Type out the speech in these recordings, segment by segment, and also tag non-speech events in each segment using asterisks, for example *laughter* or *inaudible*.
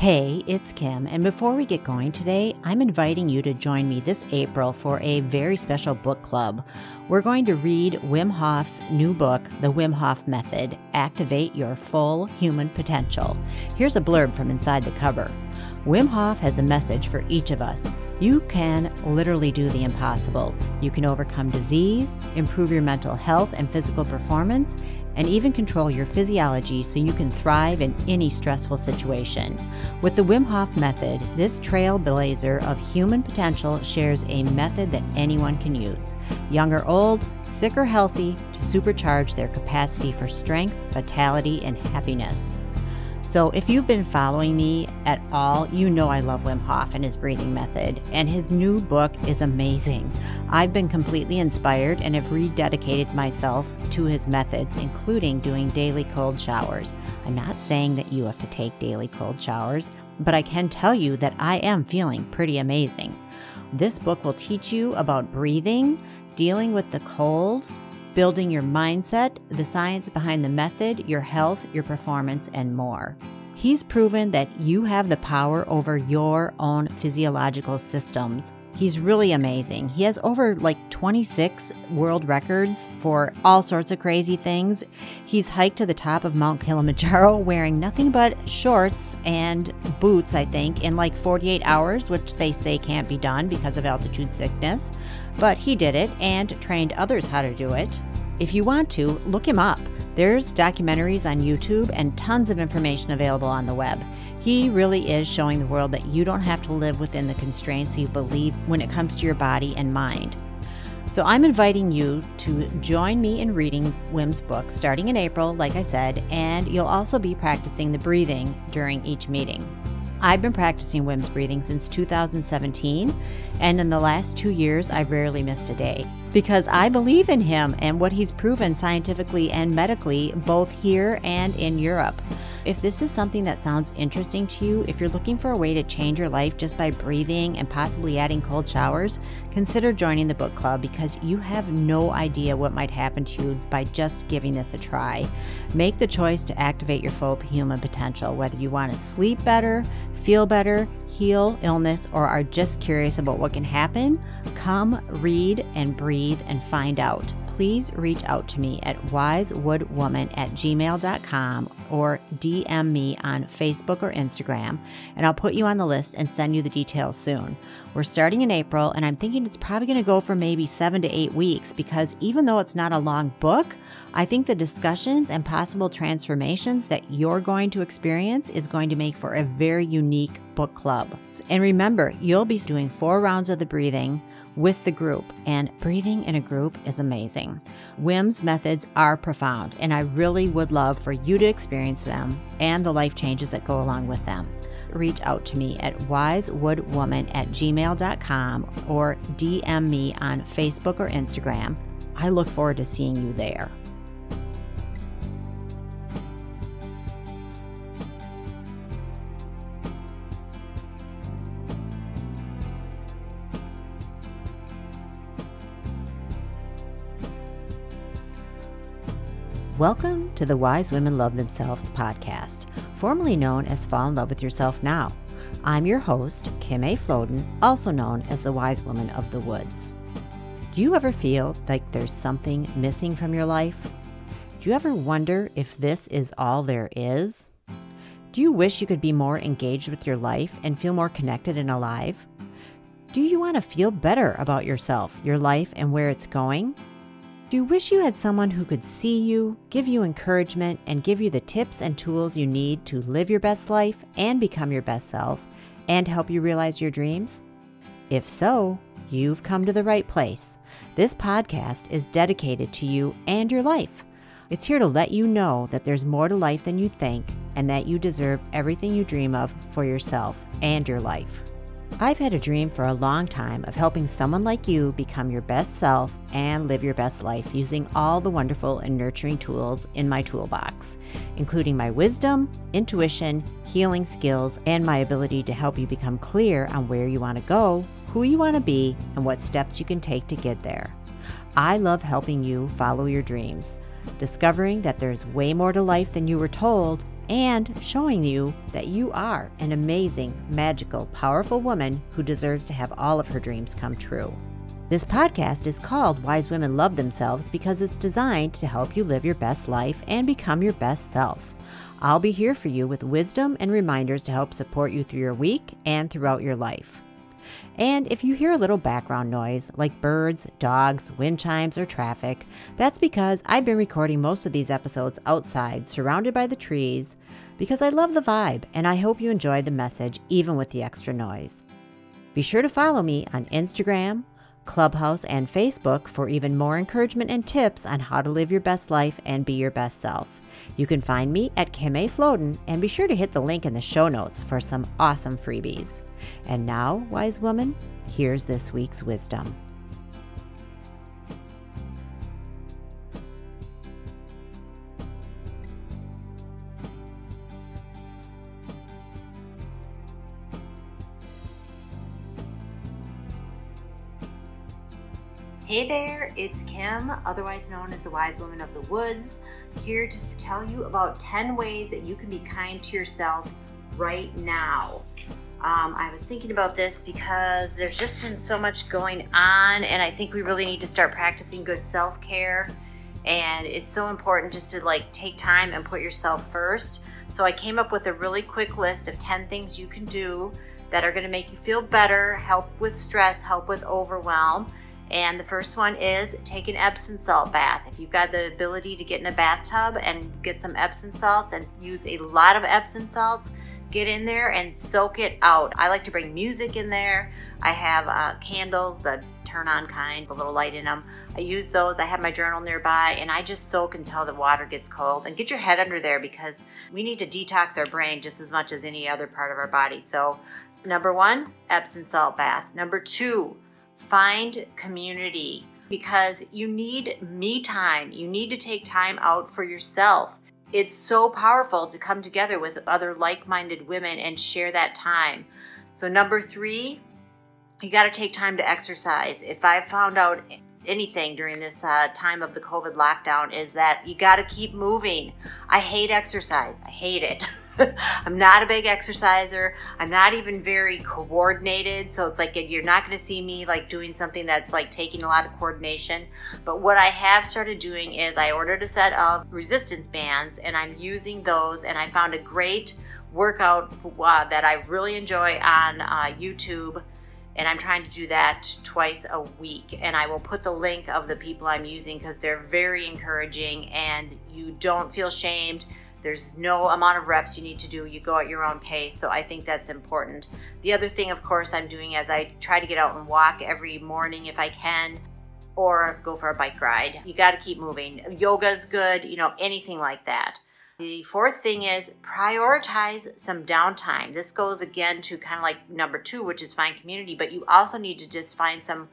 Hey, it's Kim, and before we get going today, I'm inviting you to join me this April for a very special book club. We're going to read Wim Hof's new book, The Wim Hof Method Activate Your Full Human Potential. Here's a blurb from inside the cover Wim Hof has a message for each of us. You can literally do the impossible. You can overcome disease, improve your mental health and physical performance, and even control your physiology so you can thrive in any stressful situation. With the Wim Hof method, this trailblazer of human potential shares a method that anyone can use, young or old, sick or healthy, to supercharge their capacity for strength, vitality, and happiness. So, if you've been following me at all, you know I love Wim Hof and his breathing method, and his new book is amazing. I've been completely inspired and have rededicated myself to his methods, including doing daily cold showers. I'm not saying that you have to take daily cold showers, but I can tell you that I am feeling pretty amazing. This book will teach you about breathing, dealing with the cold, building your mindset, the science behind the method, your health, your performance, and more. He's proven that you have the power over your own physiological systems. He's really amazing. He has over like 26 world records for all sorts of crazy things. He's hiked to the top of Mount Kilimanjaro *laughs* wearing nothing but shorts and boots, I think, in like 48 hours, which they say can't be done because of altitude sickness. But he did it and trained others how to do it. If you want to, look him up. There's documentaries on YouTube and tons of information available on the web. He really is showing the world that you don't have to live within the constraints you believe when it comes to your body and mind. So I'm inviting you to join me in reading Wim's book starting in April, like I said, and you'll also be practicing the breathing during each meeting. I've been practicing Wim's breathing since 2017, and in the last two years, I've rarely missed a day because I believe in him and what he's proven scientifically and medically, both here and in Europe. If this is something that sounds interesting to you, if you're looking for a way to change your life just by breathing and possibly adding cold showers, consider joining the book club because you have no idea what might happen to you by just giving this a try. Make the choice to activate your full human potential, whether you want to sleep better, feel better, heal illness, or are just curious about what can happen. Come read and breathe and find out please reach out to me at wisewoodwoman at gmail.com or DM me on Facebook or Instagram, and I'll put you on the list and send you the details soon. We're starting in April, and I'm thinking it's probably going to go for maybe seven to eight weeks because even though it's not a long book, I think the discussions and possible transformations that you're going to experience is going to make for a very unique book club. And remember, you'll be doing four rounds of the breathing with the group, and breathing in a group is amazing. Wim's methods are profound, and I really would love for you to experience them and the life changes that go along with them. Reach out to me at wisewoodwoman at gmail.com or DM me on Facebook or Instagram. I look forward to seeing you there. Welcome to the Wise Women Love Themselves podcast, formerly known as Fall in Love with Yourself Now. I'm your host, Kim A. Floden, also known as the Wise Woman of the Woods. Do you ever feel like there's something missing from your life? Do you ever wonder if this is all there is? Do you wish you could be more engaged with your life and feel more connected and alive? Do you want to feel better about yourself, your life, and where it's going? Do you wish you had someone who could see you, give you encouragement, and give you the tips and tools you need to live your best life and become your best self and help you realize your dreams? If so, you've come to the right place. This podcast is dedicated to you and your life. It's here to let you know that there's more to life than you think and that you deserve everything you dream of for yourself and your life. I've had a dream for a long time of helping someone like you become your best self and live your best life using all the wonderful and nurturing tools in my toolbox, including my wisdom, intuition, healing skills, and my ability to help you become clear on where you want to go, who you want to be, and what steps you can take to get there. I love helping you follow your dreams, discovering that there's way more to life than you were told and showing you that you are an amazing, magical, powerful woman who deserves to have all of her dreams come true. This podcast is called Wise Women Love Themselves because it's designed to help you live your best life and become your best self. I'll be here for you with wisdom and reminders to help support you through your week and throughout your life. And if you hear a little background noise, like birds, dogs, wind chimes, or traffic, that's because I've been recording most of these episodes outside, surrounded by the trees, because I love the vibe and I hope you enjoyed the message even with the extra noise. Be sure to follow me on Instagram, Clubhouse, and Facebook for even more encouragement and tips on how to live your best life and be your best self. You can find me at Kim A. Floden and be sure to hit the link in the show notes for some awesome freebies. And now, wise woman, here's this week's wisdom. Hey there, it's Kim, otherwise known as the Wise Woman of the Woods, here to tell you about 10 ways that you can be kind to yourself right now. Um, I was thinking about this because there's just been so much going on, and I think we really need to start practicing good self care. And it's so important just to like take time and put yourself first. So I came up with a really quick list of 10 things you can do that are going to make you feel better, help with stress, help with overwhelm and the first one is take an Epsom salt bath. If you've got the ability to get in a bathtub and get some Epsom salts and use a lot of Epsom salts, get in there and soak it out. I like to bring music in there. I have uh, candles, the turn on kind, a little light in them. I use those. I have my journal nearby and I just soak until the water gets cold. And get your head under there because we need to detox our brain just as much as any other part of our body. So, number one, Epsom salt bath. Number two, Find community because you need me time. You need to take time out for yourself. It's so powerful to come together with other like minded women and share that time. So, number three, you got to take time to exercise. If I found out anything during this uh, time of the COVID lockdown, is that you got to keep moving. I hate exercise, I hate it. *laughs* *laughs* I'm not a big exerciser. I'm not even very coordinated. So it's like you're not going to see me like doing something that's like taking a lot of coordination. But what I have started doing is I ordered a set of resistance bands and I'm using those. And I found a great workout uh, that I really enjoy on uh, YouTube and I'm trying to do that twice a week. And I will put the link of the people I'm using because they're very encouraging and you don't feel shamed. There's no amount of reps you need to do. You go at your own pace. So I think that's important. The other thing, of course, I'm doing is I try to get out and walk every morning if I can or go for a bike ride. You got to keep moving. Yoga's good, you know, anything like that. The fourth thing is prioritize some downtime. This goes again to kind of like number two, which is find community, but you also need to just find some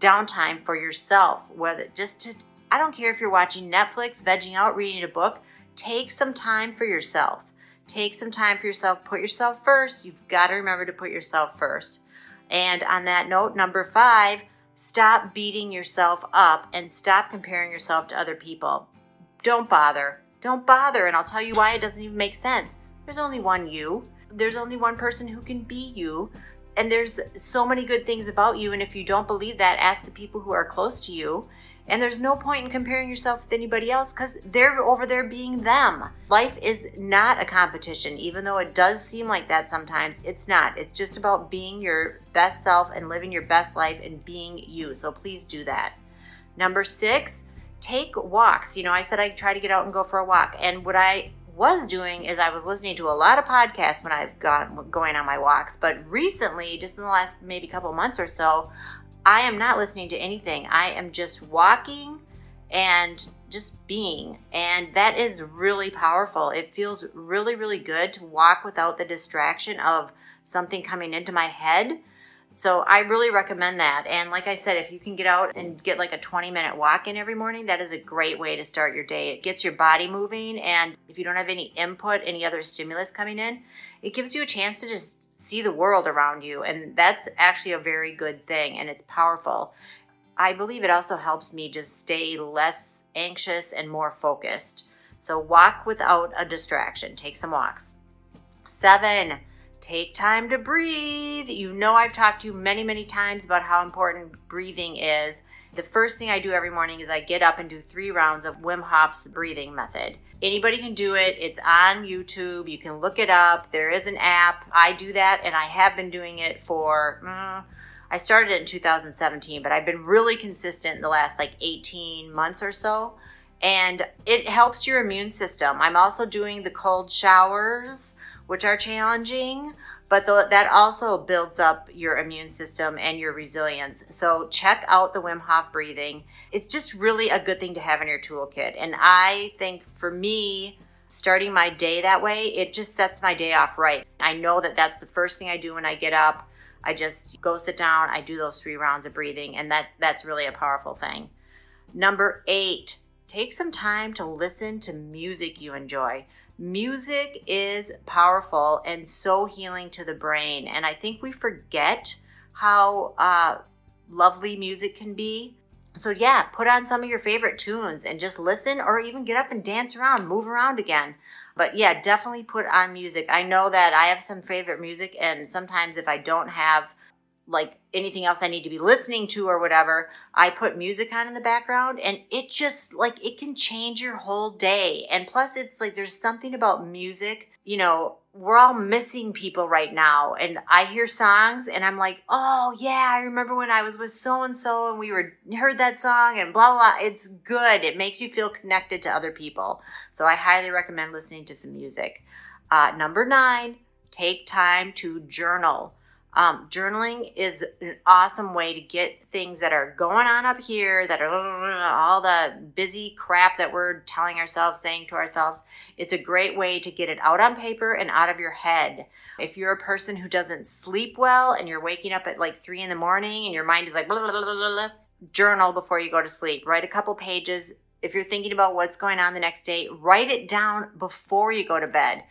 downtime for yourself, whether just to, I don't care if you're watching Netflix, vegging out, reading a book, take some time for yourself. Take some time for yourself. Put yourself first. You've got to remember to put yourself first. And on that note, number five, stop beating yourself up and stop comparing yourself to other people. Don't bother. Don't bother. And I'll tell you why it doesn't even make sense. There's only one you, there's only one person who can be you. And there's so many good things about you. And if you don't believe that, ask the people who are close to you. And there's no point in comparing yourself with anybody else because they're over there being them. Life is not a competition, even though it does seem like that sometimes. It's not. It's just about being your best self and living your best life and being you. So please do that. Number six, take walks. You know, I said I try to get out and go for a walk. And what I was doing is I was listening to a lot of podcasts when I've gone going on my walks. But recently, just in the last maybe couple months or so, I am not listening to anything. I am just walking and just being. And that is really powerful. It feels really, really good to walk without the distraction of something coming into my head. So I really recommend that. And like I said, if you can get out and get like a 20 minute walk in every morning, that is a great way to start your day. It gets your body moving. And if you don't have any input, any other stimulus coming in, it gives you a chance to just see the world around you. And that's actually a very good thing and it's powerful. I believe it also helps me just stay less anxious and more focused. So walk without a distraction. Take some walks. Seven, take time to breathe. You know, I've talked to you many, many times about how important breathing is. The first thing I do every morning is I get up and do three rounds of Wim Hof's breathing method. Anybody can do it. It's on YouTube. You can look it up. There is an app. I do that and I have been doing it for. Mm, I started it in 2017, but I've been really consistent in the last like 18 months or so. And it helps your immune system. I'm also doing the cold showers, which are challenging, but the, that also builds up your immune system and your resilience. So check out the Wim Hof breathing. It's just really a good thing to have in your toolkit. And I think for me, starting my day that way, it just sets my day off right. I know that that's the first thing I do when I get up I just go sit down, I do those three rounds of breathing, and that that's really a powerful thing. Number eight, take some time to listen to music you enjoy. Music is powerful and so healing to the brain, and I think we forget how uh, lovely music can be. So, yeah, put on some of your favorite tunes and just listen or even get up and dance around, move around again. But yeah, definitely put on music. I know that I have some favorite music, and sometimes if I don't have like anything else I need to be listening to or whatever, I put music on in the background and it just like it can change your whole day. And plus, it's like there's something about music, you know, we're all missing people right now. And I hear songs and I'm like, oh yeah, I remember when I was with so and so and we were heard that song and blah, blah. It's good. It makes you feel connected to other people. So I highly recommend listening to some music. Uh, number nine, take time to journal. Um, journaling is an awesome way to get things that are going on up here, that are *laughs* all the busy crap that we're telling ourselves, saying to ourselves. It's a great way to get it out on paper and out of your head. If you're a person who doesn't sleep well and you're waking up at like three in the morning and your mind is like, blah, *laughs* blah, blah, blah, journal before you go to sleep. Write a couple pages. If you're thinking about what's going on the next day, write it down before you go to bed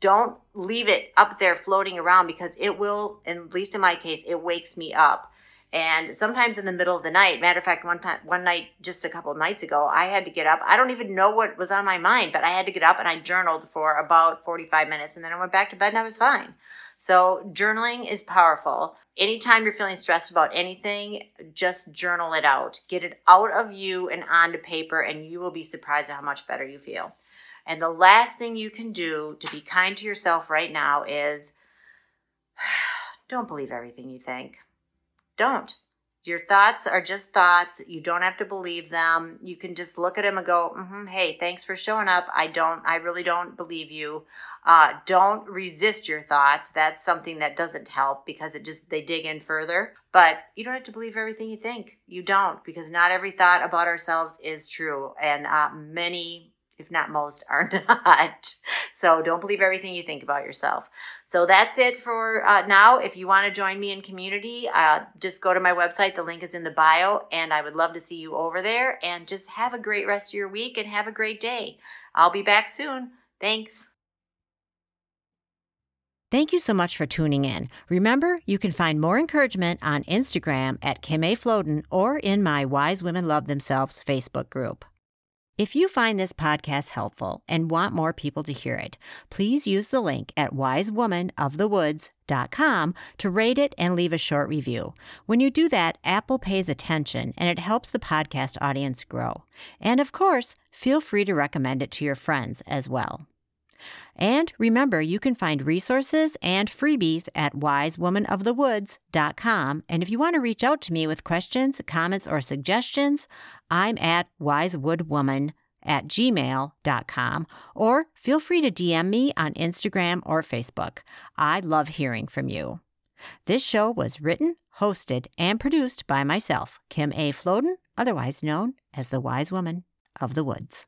don't leave it up there floating around because it will at least in my case it wakes me up. And sometimes in the middle of the night matter of fact one time one night just a couple nights ago i had to get up. I don't even know what was on my mind but i had to get up and i journaled for about 45 minutes and then i went back to bed and i was fine. So journaling is powerful. Anytime you're feeling stressed about anything just journal it out. Get it out of you and onto paper and you will be surprised at how much better you feel and the last thing you can do to be kind to yourself right now is *sighs* don't believe everything you think. Don't. Your thoughts are just thoughts. You don't have to believe them. You can just look at them and go, mm-hmm, "Hey, thanks for showing up. I don't. I really don't believe you." Uh, don't resist your thoughts. That's something that doesn't help because it just they dig in further. But you don't have to believe everything you think. You don't because not every thought about ourselves is true, and uh, many if not most, are *laughs* not. So don't believe everything you think about yourself. So that's it for uh, now. If you want to join me in community, uh, just go to my website. The link is in the bio, and I would love to see you over there. And just have a great rest of your week and have a great day. I'll be back soon. Thanks. Thank you so much for tuning in. Remember, you can find more encouragement on Instagram at Kim A. Floden or in my Wise Women Love Themselves Facebook group. If you find this podcast helpful and want more people to hear it, please use the link at wisewomanofthewoods.com to rate it and leave a short review. When you do that, Apple pays attention and it helps the podcast audience grow. And of course, feel free to recommend it to your friends as well. And remember, you can find resources and freebies at wisewomanofthewoods.com. And if you want to reach out to me with questions, comments, or suggestions, I'm at wisewoodwoman at gmail.com or feel free to DM me on Instagram or Facebook. I love hearing from you. This show was written, hosted, and produced by myself, Kim A. Floden, otherwise known as the Wise Woman of the Woods.